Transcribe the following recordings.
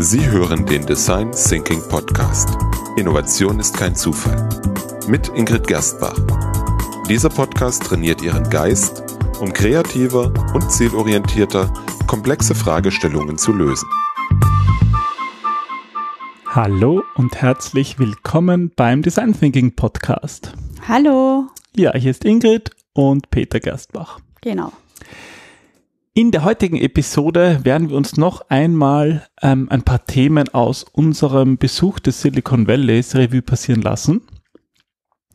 Sie hören den Design Thinking Podcast. Innovation ist kein Zufall. Mit Ingrid Gerstbach. Dieser Podcast trainiert Ihren Geist, um kreativer und zielorientierter komplexe Fragestellungen zu lösen. Hallo und herzlich willkommen beim Design Thinking Podcast. Hallo. Ja, hier ist Ingrid und Peter Gerstbach. Genau. In der heutigen Episode werden wir uns noch einmal ähm, ein paar Themen aus unserem Besuch des Silicon Valleys Revue passieren lassen.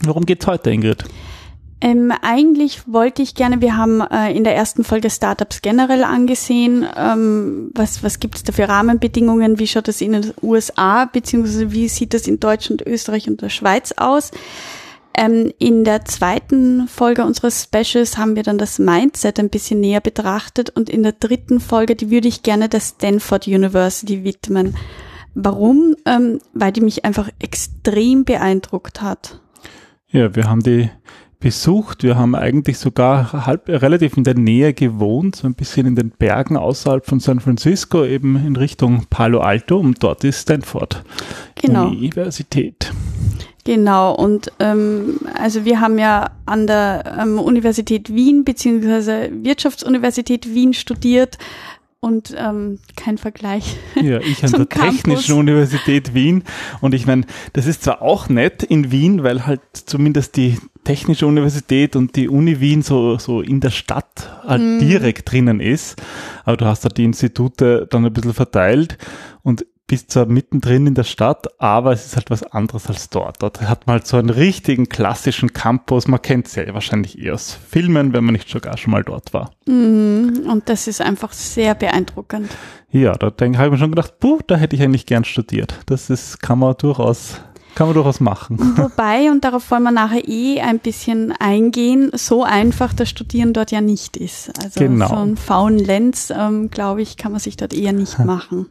Worum geht's heute, Ingrid? Ähm, eigentlich wollte ich gerne, wir haben äh, in der ersten Folge Startups generell angesehen, ähm, was, was gibt es da für Rahmenbedingungen, wie schaut das in den USA, beziehungsweise wie sieht das in Deutschland, Österreich und der Schweiz aus. Ähm, in der zweiten Folge unseres Specials haben wir dann das Mindset ein bisschen näher betrachtet und in der dritten Folge, die würde ich gerne der Stanford University widmen. Warum? Ähm, weil die mich einfach extrem beeindruckt hat. Ja, wir haben die besucht. Wir haben eigentlich sogar halb, relativ in der Nähe gewohnt, so ein bisschen in den Bergen außerhalb von San Francisco, eben in Richtung Palo Alto und dort ist Stanford Genau. Universität. Genau, und ähm, also wir haben ja an der ähm, Universität Wien beziehungsweise Wirtschaftsuniversität Wien studiert und ähm, kein Vergleich. Ja, ich an zum der Technischen Campus. Universität Wien. Und ich meine, das ist zwar auch nett in Wien, weil halt zumindest die Technische Universität und die Uni Wien so, so in der Stadt halt Mhm. direkt drinnen ist. Aber du hast da die Institute dann ein bisschen verteilt und bist zwar mittendrin in der Stadt, aber es ist halt was anderes als dort. Dort hat man halt so einen richtigen klassischen Campus. Man kennt es ja wahrscheinlich eher aus Filmen, wenn man nicht sogar schon mal dort war. Mhm, und das ist einfach sehr beeindruckend. Ja, da denke habe ich mir schon gedacht, puh, da hätte ich eigentlich gern studiert. Das ist, kann man durchaus, kann man durchaus machen. Wobei, und darauf wollen wir nachher eh ein bisschen eingehen, so einfach das Studieren dort ja nicht ist. Also Genau. so einen faulen Lenz, ähm, glaube ich, kann man sich dort eher nicht machen.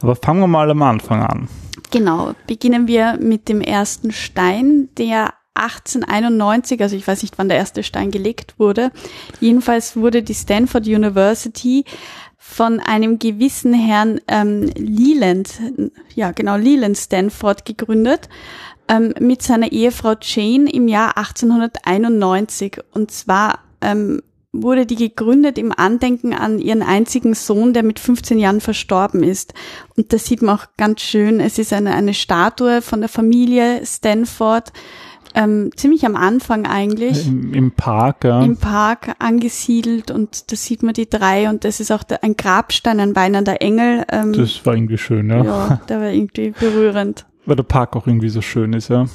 Aber fangen wir mal am Anfang an. Genau, beginnen wir mit dem ersten Stein, der 1891, also ich weiß nicht, wann der erste Stein gelegt wurde. Jedenfalls wurde die Stanford University von einem gewissen Herrn ähm, Leland, ja genau, Leland Stanford gegründet, ähm, mit seiner Ehefrau Jane im Jahr 1891. Und zwar ähm, wurde die gegründet im Andenken an ihren einzigen Sohn, der mit 15 Jahren verstorben ist. Und das sieht man auch ganz schön. Es ist eine, eine Statue von der Familie Stanford, ähm, ziemlich am Anfang eigentlich, Im, im Park, ja. im Park angesiedelt. Und da sieht man die drei. Und das ist auch der, ein Grabstein, ein weinender Engel. Ähm, das war irgendwie schön, ja. ja, der war irgendwie berührend. Weil der Park auch irgendwie so schön ist, ja.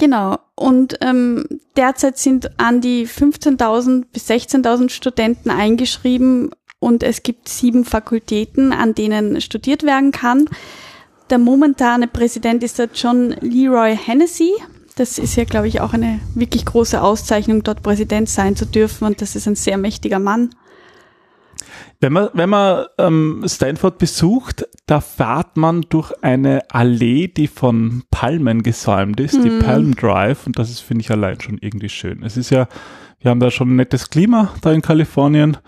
Genau. Und ähm, derzeit sind an die 15.000 bis 16.000 Studenten eingeschrieben und es gibt sieben Fakultäten, an denen studiert werden kann. Der momentane Präsident ist der John Leroy Hennessy. Das ist ja, glaube ich, auch eine wirklich große Auszeichnung, dort Präsident sein zu dürfen. Und das ist ein sehr mächtiger Mann. Wenn man, wenn man ähm, Stanford besucht, da fährt man durch eine Allee, die von Palmen gesäumt ist, die Palm Drive, und das ist, finde ich, allein schon irgendwie schön. Es ist ja, wir haben da schon ein nettes Klima da in Kalifornien,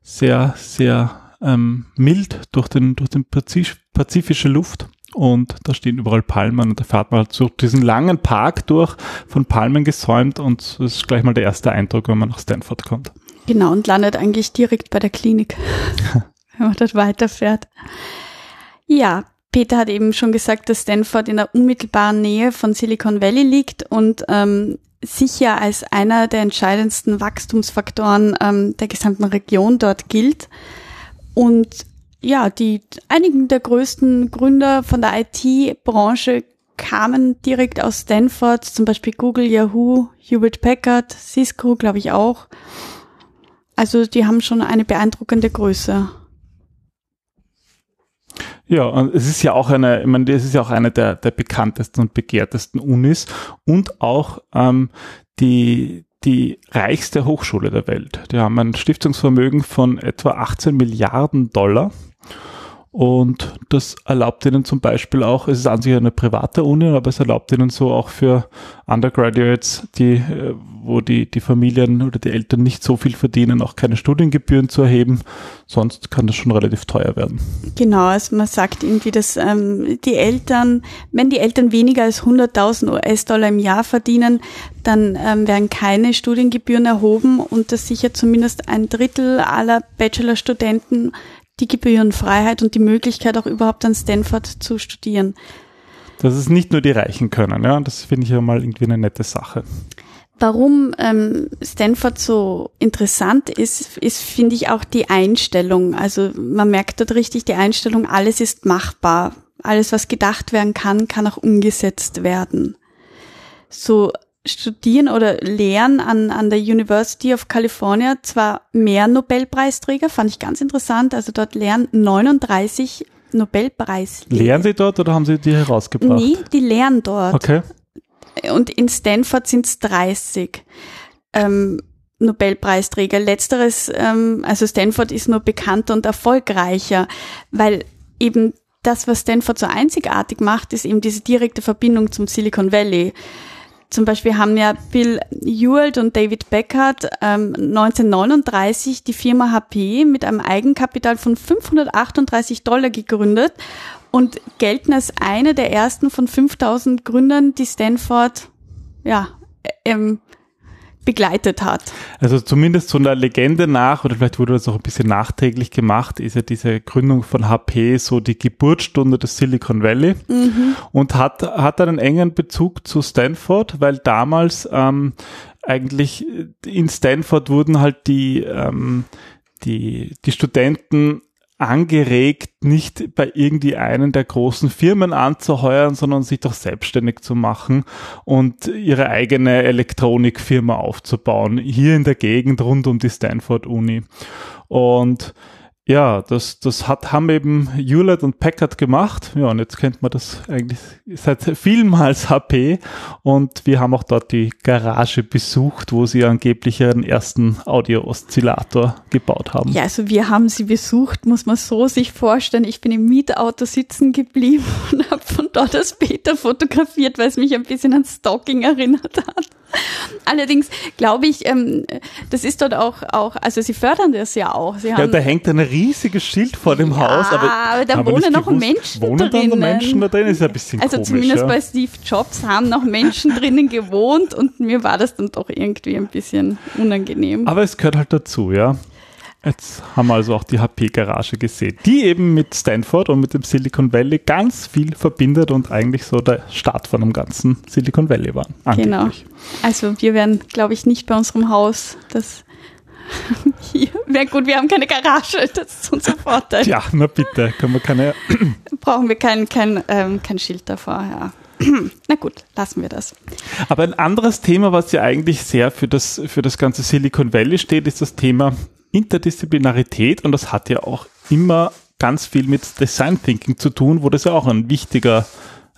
sehr, sehr ähm, mild durch den, durch den Pazif pazifische Luft. Und da stehen überall Palmen und da fährt man halt durch diesen langen Park durch, von Palmen gesäumt und das ist gleich mal der erste Eindruck, wenn man nach Stanford kommt. Genau, und landet eigentlich direkt bei der Klinik, wenn man dort weiterfährt. Ja, Peter hat eben schon gesagt, dass Stanford in der unmittelbaren Nähe von Silicon Valley liegt und ähm, sicher als einer der entscheidendsten Wachstumsfaktoren ähm, der gesamten Region dort gilt. Und ja, die einigen der größten Gründer von der IT-Branche kamen direkt aus Stanford, zum Beispiel Google, Yahoo, Hewlett Packard, Cisco, glaube ich auch. Also die haben schon eine beeindruckende Größe. Ja, und es ist ja auch eine, ich meine, das ist ja auch eine der, der bekanntesten und begehrtesten Unis und auch ähm, die, die reichste Hochschule der Welt. Die haben ein Stiftungsvermögen von etwa 18 Milliarden Dollar. Und das erlaubt ihnen zum Beispiel auch, es ist an sich eine private Uni, aber es erlaubt ihnen so auch für Undergraduates, die, äh, wo die, die Familien oder die Eltern nicht so viel verdienen, auch keine Studiengebühren zu erheben. Sonst kann das schon relativ teuer werden. Genau, also man sagt irgendwie, dass ähm, die Eltern, wenn die Eltern weniger als 100.000 US-Dollar im Jahr verdienen, dann ähm, werden keine Studiengebühren erhoben und das sichert zumindest ein Drittel aller Bachelorstudenten die Gebührenfreiheit und die Möglichkeit auch überhaupt an Stanford zu studieren. Dass es nicht nur die Reichen können, ja, das finde ich ja mal irgendwie eine nette Sache. Warum ähm, Stanford so interessant ist, ist, finde ich, auch die Einstellung. Also man merkt dort richtig die Einstellung, alles ist machbar. Alles, was gedacht werden kann, kann auch umgesetzt werden. So studieren oder lehren an, an der University of California zwar mehr Nobelpreisträger, fand ich ganz interessant. Also dort lernen 39 Nobelpreisträger. Lehren Sie dort oder haben Sie die herausgebracht? Nee, die lehren dort. Okay. Und in Stanford sind es 30. Ähm, Nobelpreisträger. Letzteres, ähm, also Stanford ist nur bekannter und erfolgreicher, weil eben das, was Stanford so einzigartig macht, ist eben diese direkte Verbindung zum Silicon Valley. Zum Beispiel haben ja Bill Ewald und David Beckert ähm, 1939 die Firma HP mit einem Eigenkapital von 538 Dollar gegründet und gelten als eine der ersten von 5000 Gründern, die Stanford ja, ähm, begleitet hat. Also zumindest so einer Legende nach, oder vielleicht wurde das auch ein bisschen nachträglich gemacht, ist ja diese Gründung von HP so die Geburtsstunde des Silicon Valley mhm. und hat, hat einen engen Bezug zu Stanford, weil damals ähm, eigentlich in Stanford wurden halt die, ähm, die, die Studenten angeregt, nicht bei irgendwie einen der großen Firmen anzuheuern, sondern sich doch selbstständig zu machen und ihre eigene Elektronikfirma aufzubauen, hier in der Gegend rund um die Stanford Uni. Und ja, das, das hat, haben eben Hewlett und Packard gemacht. Ja, und jetzt kennt man das eigentlich seit vielmals HP. Und wir haben auch dort die Garage besucht, wo sie angeblich ihren ersten Audio-Oszillator gebaut haben. Ja, also wir haben sie besucht, muss man so sich vorstellen. Ich bin im Mietauto sitzen geblieben und habe von dort aus später fotografiert, weil es mich ein bisschen an Stalking erinnert hat. Allerdings glaube ich, ähm, das ist dort auch, auch, also sie fördern das ja auch. Sie haben, ja, da hängt ein riesiges Schild vor dem ja, Haus, aber, aber da wohnen noch gewusst, Menschen wohnen drinnen. Wohnen da noch Menschen da drin? Ist ein bisschen Also komisch, zumindest ja. bei Steve Jobs haben noch Menschen drinnen gewohnt und mir war das dann doch irgendwie ein bisschen unangenehm. Aber es gehört halt dazu, ja. Jetzt haben wir also auch die HP-Garage gesehen, die eben mit Stanford und mit dem Silicon Valley ganz viel verbindet und eigentlich so der Start von dem ganzen Silicon Valley war. Genau. Also wir werden, glaube ich, nicht bei unserem Haus das hier wäre gut, wir haben keine Garage, das ist unser Vorteil. Ja, na bitte, können wir keine. Brauchen wir kein, kein, ähm, kein Schild davor, ja. Na gut, lassen wir das. Aber ein anderes Thema, was ja eigentlich sehr für das, für das ganze Silicon Valley steht, ist das Thema Interdisziplinarität und das hat ja auch immer ganz viel mit Design Thinking zu tun, wo das ja auch ein wichtiger,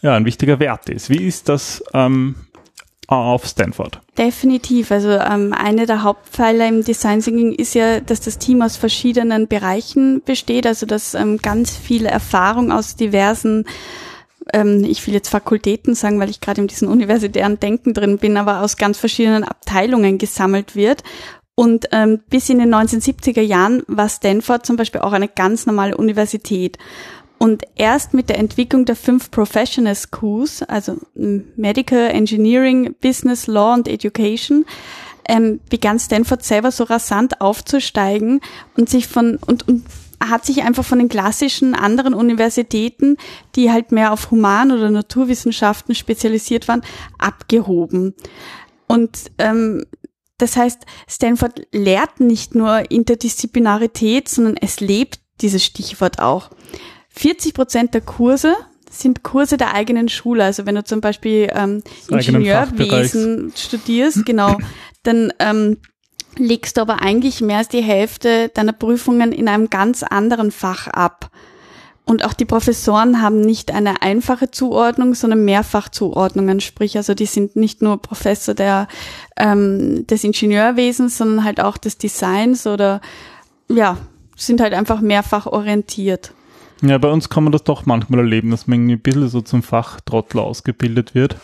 ja, ein wichtiger Wert ist. Wie ist das ähm, auf Stanford? Definitiv. Also ähm, eine der Hauptpfeiler im Design Thinking ist ja, dass das Team aus verschiedenen Bereichen besteht, also dass ähm, ganz viel Erfahrung aus diversen ähm, ich will jetzt Fakultäten sagen, weil ich gerade in diesem universitären Denken drin bin, aber aus ganz verschiedenen Abteilungen gesammelt wird und ähm, bis in den 1970er Jahren war Stanford zum Beispiel auch eine ganz normale Universität. Und erst mit der Entwicklung der fünf Professional Schools, also Medical, Engineering, Business, Law und Education, ähm, begann Stanford selber so rasant aufzusteigen und sich von und, und hat sich einfach von den klassischen anderen Universitäten, die halt mehr auf Human- oder Naturwissenschaften spezialisiert waren, abgehoben. Und ähm, das heißt, Stanford lehrt nicht nur Interdisziplinarität, sondern es lebt dieses Stichwort auch. 40 Prozent der Kurse sind Kurse der eigenen Schule. Also wenn du zum Beispiel ähm, Ingenieurwesen studierst, genau, dann ähm, legst du aber eigentlich mehr als die Hälfte deiner Prüfungen in einem ganz anderen Fach ab. Und auch die Professoren haben nicht eine einfache Zuordnung, sondern Mehrfachzuordnungen. Sprich, also die sind nicht nur Professor der, ähm, des Ingenieurwesens, sondern halt auch des Designs oder ja, sind halt einfach mehrfach orientiert. Ja, bei uns kann man das doch manchmal erleben, dass man ein bisschen so zum Fachtrottel ausgebildet wird.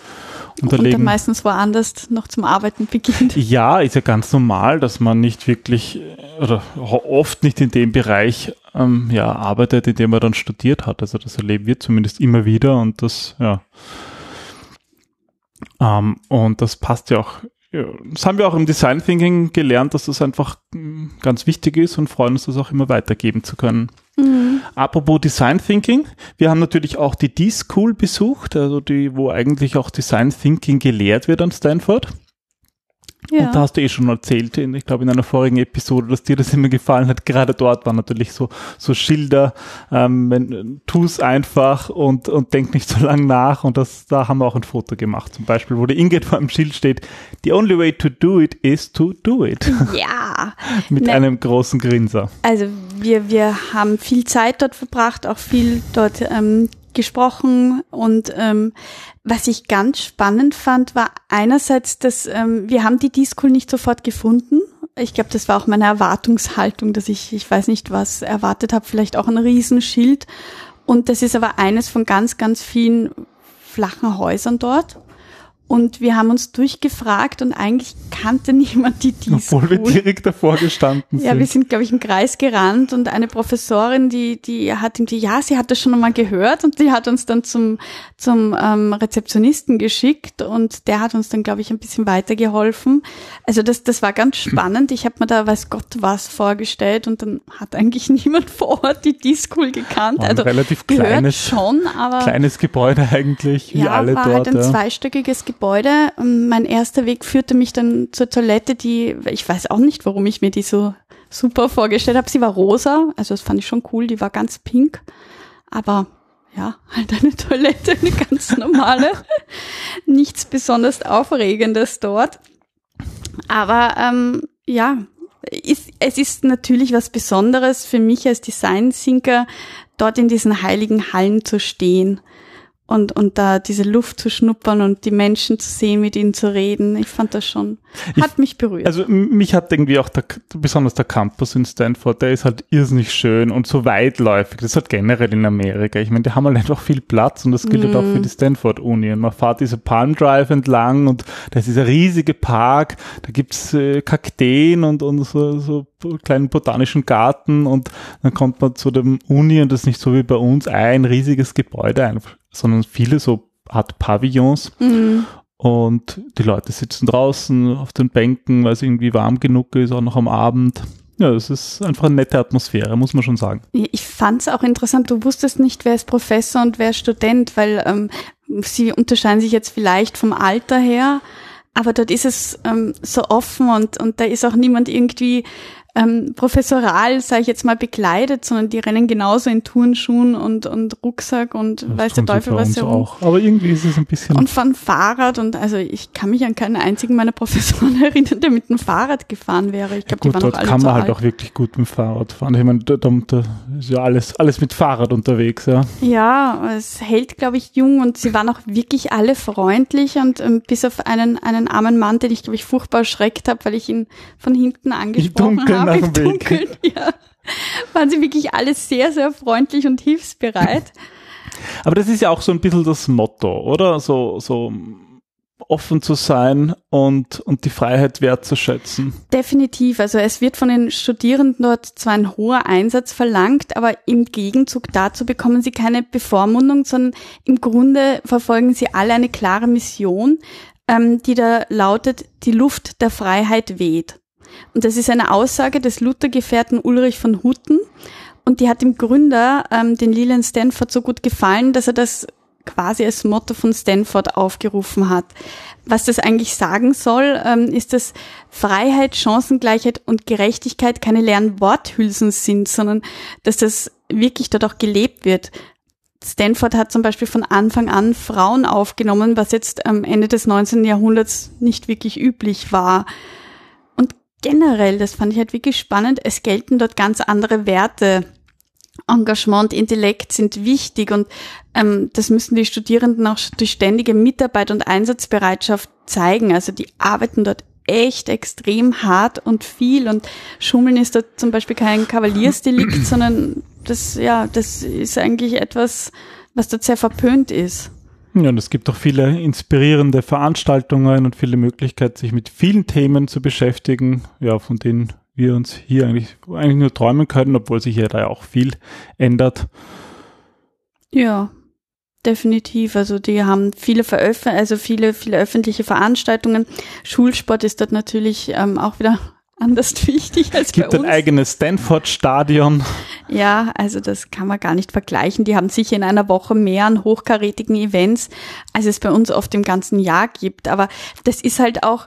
Und, und dann meistens woanders noch zum Arbeiten beginnt. Ja, ist ja ganz normal, dass man nicht wirklich oder oft nicht in dem Bereich ähm, ja, arbeitet, in dem man dann studiert hat. Also das erleben wir zumindest immer wieder und das, ja. Ähm, und das passt ja auch das haben wir auch im Design Thinking gelernt, dass das einfach hm, ganz wichtig ist und freuen uns, das auch immer weitergeben zu können. Mhm. Apropos Design Thinking, wir haben natürlich auch die D-School besucht, also die, wo eigentlich auch Design Thinking gelehrt wird an Stanford. Ja. Und da hast du eh schon erzählt, in, ich glaube in einer vorigen Episode, dass dir das immer gefallen hat. Gerade dort waren natürlich so, so Schilder, ähm, wenn, tu's einfach und, und denk nicht so lange nach. Und das, da haben wir auch ein Foto gemacht. Zum Beispiel, wo der Ingrid vor dem Schild steht, the only way to do it is to do it. Ja. Mit ne, einem großen Grinser. Also wir, wir haben viel Zeit dort verbracht, auch viel dort ähm, gesprochen und ähm, was ich ganz spannend fand, war einerseits, dass ähm, wir haben die D-School nicht sofort gefunden. Ich glaube, das war auch meine Erwartungshaltung, dass ich, ich weiß nicht, was erwartet habe, vielleicht auch ein Riesenschild. Und das ist aber eines von ganz, ganz vielen flachen Häusern dort. Und wir haben uns durchgefragt und eigentlich kannte niemand die Disco. Obwohl wir direkt davor gestanden sind. Ja, wir sind, glaube ich, im Kreis gerannt und eine Professorin, die, die hat ihm die, ja, sie hat das schon einmal gehört und die hat uns dann zum, zum ähm, Rezeptionisten geschickt und der hat uns dann, glaube ich, ein bisschen weitergeholfen. Also das, das war ganz spannend. Ich habe mir da weiß Gott was vorgestellt und dann hat eigentlich niemand vor Ort die Disco gekannt. also relativ kleines, schon, aber kleines Gebäude eigentlich, wie ja, alle war dort. Halt ein ja. zweistöckiges Gebäude Gebäude. Mein erster Weg führte mich dann zur Toilette, die, ich weiß auch nicht, warum ich mir die so super vorgestellt habe. Sie war rosa, also das fand ich schon cool, die war ganz pink. Aber ja, halt eine Toilette, eine ganz normale. Nichts besonders Aufregendes dort. Aber ähm, ja, ist, es ist natürlich was Besonderes für mich als Design Thinker, dort in diesen heiligen Hallen zu stehen und, und da diese Luft zu schnuppern und die Menschen zu sehen, mit ihnen zu reden. Ich fand das schon, hat ich, mich berührt. Also mich hat irgendwie auch der, besonders der Campus in Stanford, der ist halt irrsinnig schön und so weitläufig. Das hat generell in Amerika. Ich meine, die haben halt einfach viel Platz und das gilt mm. halt auch für die Stanford-Uni. Und man fährt diese Palm Drive entlang und da ist dieser riesige Park, da gibt's äh, Kakteen und, und so, so kleinen botanischen Garten und dann kommt man zu dem Uni und das ist nicht so wie bei uns ein riesiges Gebäude einfach sondern viele so Art Pavillons. Mhm. Und die Leute sitzen draußen auf den Bänken, weil es irgendwie warm genug ist, auch noch am Abend. Ja, es ist einfach eine nette Atmosphäre, muss man schon sagen. Ich fand es auch interessant, du wusstest nicht, wer ist Professor und wer ist Student, weil ähm, sie unterscheiden sich jetzt vielleicht vom Alter her, aber dort ist es ähm, so offen und, und da ist auch niemand irgendwie ähm, professoral, sage ich jetzt mal, bekleidet, sondern die rennen genauso in Turnschuhen und, und Rucksack und das weiß der Teufel was herum. Auch. Aber irgendwie ist es ein bisschen. Und fahren Fahrrad und also ich kann mich an keinen einzigen meiner Professoren erinnern, der mit dem Fahrrad gefahren wäre. Ich glaube, ja, die waren dort alle kann man halt alt. auch wirklich gut mit dem Fahrrad fahren. Ich meine, da, da, da ist ja alles, alles mit Fahrrad unterwegs, ja. Ja, es hält, glaube ich, jung und sie waren auch wirklich alle freundlich und ähm, bis auf einen, einen armen Mann, den ich, glaube ich, furchtbar erschreckt habe, weil ich ihn von hinten angesprochen habe nach dem Dunkeln, ja, waren sie wirklich alle sehr, sehr freundlich und hilfsbereit. Aber das ist ja auch so ein bisschen das Motto, oder? So, so offen zu sein und, und die Freiheit wertzuschätzen. Definitiv. Also es wird von den Studierenden dort zwar ein hoher Einsatz verlangt, aber im Gegenzug dazu bekommen sie keine Bevormundung, sondern im Grunde verfolgen sie alle eine klare Mission, ähm, die da lautet, die Luft der Freiheit weht. Und das ist eine Aussage des Luther-Gefährten Ulrich von Hutten. Und die hat dem Gründer, ähm, den Leland Stanford, so gut gefallen, dass er das quasi als Motto von Stanford aufgerufen hat. Was das eigentlich sagen soll, ähm, ist, dass Freiheit, Chancengleichheit und Gerechtigkeit keine leeren Worthülsen sind, sondern dass das wirklich dort auch gelebt wird. Stanford hat zum Beispiel von Anfang an Frauen aufgenommen, was jetzt am Ende des 19. Jahrhunderts nicht wirklich üblich war generell, das fand ich halt wirklich spannend, es gelten dort ganz andere Werte. Engagement, Intellekt sind wichtig und ähm, das müssen die Studierenden auch durch ständige Mitarbeit und Einsatzbereitschaft zeigen. Also die arbeiten dort echt extrem hart und viel und Schummeln ist dort zum Beispiel kein Kavaliersdelikt, sondern das, ja, das ist eigentlich etwas, was dort sehr verpönt ist. Ja, und es gibt auch viele inspirierende Veranstaltungen und viele Möglichkeiten, sich mit vielen Themen zu beschäftigen, ja, von denen wir uns hier eigentlich, eigentlich nur träumen können, obwohl sich ja da auch viel ändert. Ja, definitiv. Also die haben viele Veröf also viele, viele öffentliche Veranstaltungen. Schulsport ist dort natürlich ähm, auch wieder anders wichtig als es gibt bei uns. ein eigenes Stanford-Stadion. Ja, also das kann man gar nicht vergleichen. Die haben sicher in einer Woche mehr an hochkarätigen Events, als es bei uns oft im ganzen Jahr gibt. Aber das ist halt auch,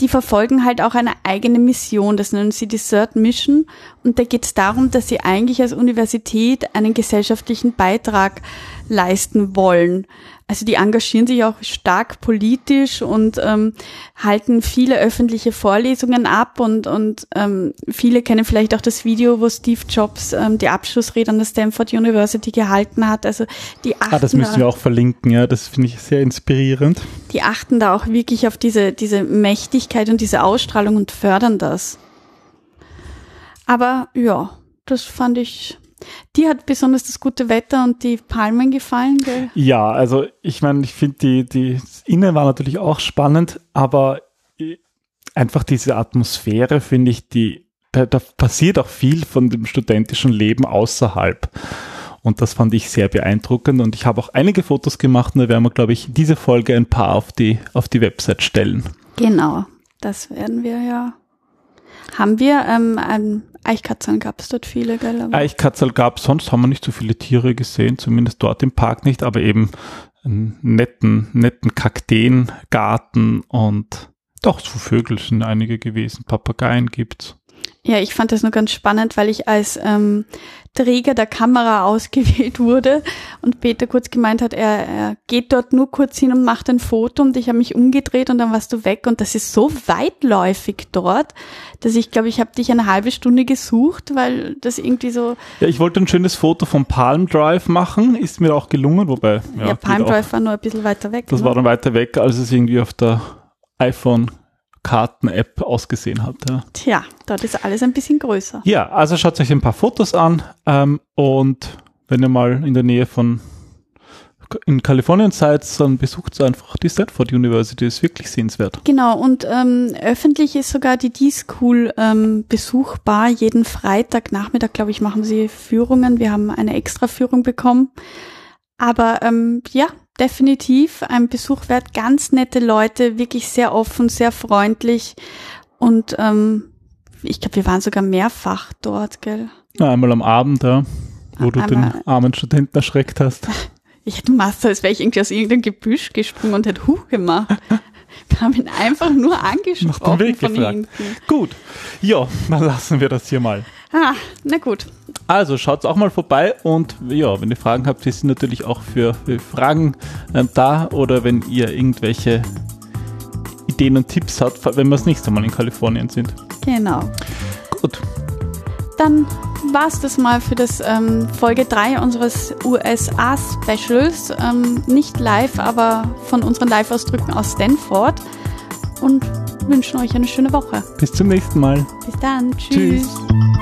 die verfolgen halt auch eine eigene Mission. Das nennen sie die Third Mission. Und da geht es darum, dass sie eigentlich als Universität einen gesellschaftlichen Beitrag leisten wollen. Also die engagieren sich auch stark politisch und ähm, halten viele öffentliche Vorlesungen ab und, und ähm, viele kennen vielleicht auch das Video, wo Steve Jobs ähm, die Abschlussrede an der Stanford University gehalten hat. Also die achten Ah, das müssen wir auch verlinken, ja, das finde ich sehr inspirierend. die achten da auch wirklich auf diese, diese Mächtigkeit und diese Ausstrahlung und fördern das. Aber ja, das fand ich. Dir hat besonders das gute Wetter und die Palmen gefallen, gell? Ja, also ich meine, ich finde die, die das Innen war natürlich auch spannend, aber einfach diese Atmosphäre finde ich, die, da, da passiert auch viel von dem studentischen Leben außerhalb. Und das fand ich sehr beeindruckend und ich habe auch einige Fotos gemacht und da werden wir, glaube ich, diese Folge ein paar auf die, auf die Website stellen. Genau, das werden wir ja. Haben wir, ähm, ähm, Eichkatzern gab es dort viele, gell? Aber Eichkatzel gab sonst haben wir nicht so viele Tiere gesehen, zumindest dort im Park nicht, aber eben einen netten, netten Kakteengarten und doch, so Vögel sind einige gewesen, Papageien gibt's. Ja, ich fand das nur ganz spannend, weil ich als ähm, Träger der Kamera ausgewählt wurde und Peter kurz gemeint hat, er, er geht dort nur kurz hin und macht ein Foto und ich habe mich umgedreht und dann warst du weg und das ist so weitläufig dort, dass ich glaube, ich habe dich eine halbe Stunde gesucht, weil das irgendwie so, Ja, ich wollte ein schönes Foto vom Palm Drive machen, ist mir auch gelungen, wobei, ja, ja, Palm geht auch. Drive war nur ein bisschen weiter weg. das ne? war dann weiter weg, als es irgendwie auf der iPhone-Karten-App ausgesehen hat. Ja. Tja, dort ist alles ein bisschen größer. Ja, also schaut euch ein paar Fotos an ähm, und wenn ihr mal in der Nähe von in Kalifornien seid, dann besucht einfach die Stanford University, ist wirklich sehenswert. Genau, und ähm, öffentlich ist sogar die D-School ähm, besuchbar. Jeden Freitagnachmittag, glaube ich, machen sie Führungen. Wir haben eine extra Führung bekommen. Aber ähm, ja, definitiv ein Besuch wert. Ganz nette Leute, wirklich sehr offen, sehr freundlich. Und ähm, ich glaube, wir waren sogar mehrfach dort, gell? Ja, einmal am Abend, ja, wo du Einmal- den armen Studenten erschreckt hast. Ich du machst so, als wäre ich irgendwie aus irgendeinem Gebüsch gesprungen und hätte Huch gemacht. Wir haben ihn einfach nur Nach dem angesprochen Weg gefragt. hinten. Gut, ja, dann lassen wir das hier mal. Ah, na gut. Also schaut auch mal vorbei und ja, wenn ihr Fragen habt, wir sind natürlich auch für, für Fragen ähm, da oder wenn ihr irgendwelche Ideen und Tipps habt, wenn wir das nächste Mal in Kalifornien sind. Genau. Gut, Dann war's das mal für das ähm, Folge 3 unseres USA-Specials. Ähm, nicht live, aber von unseren Live-Ausdrücken aus Stanford. Und wünschen euch eine schöne Woche. bis zum nächsten Mal. Bis dann. Tschüss. Tschüss.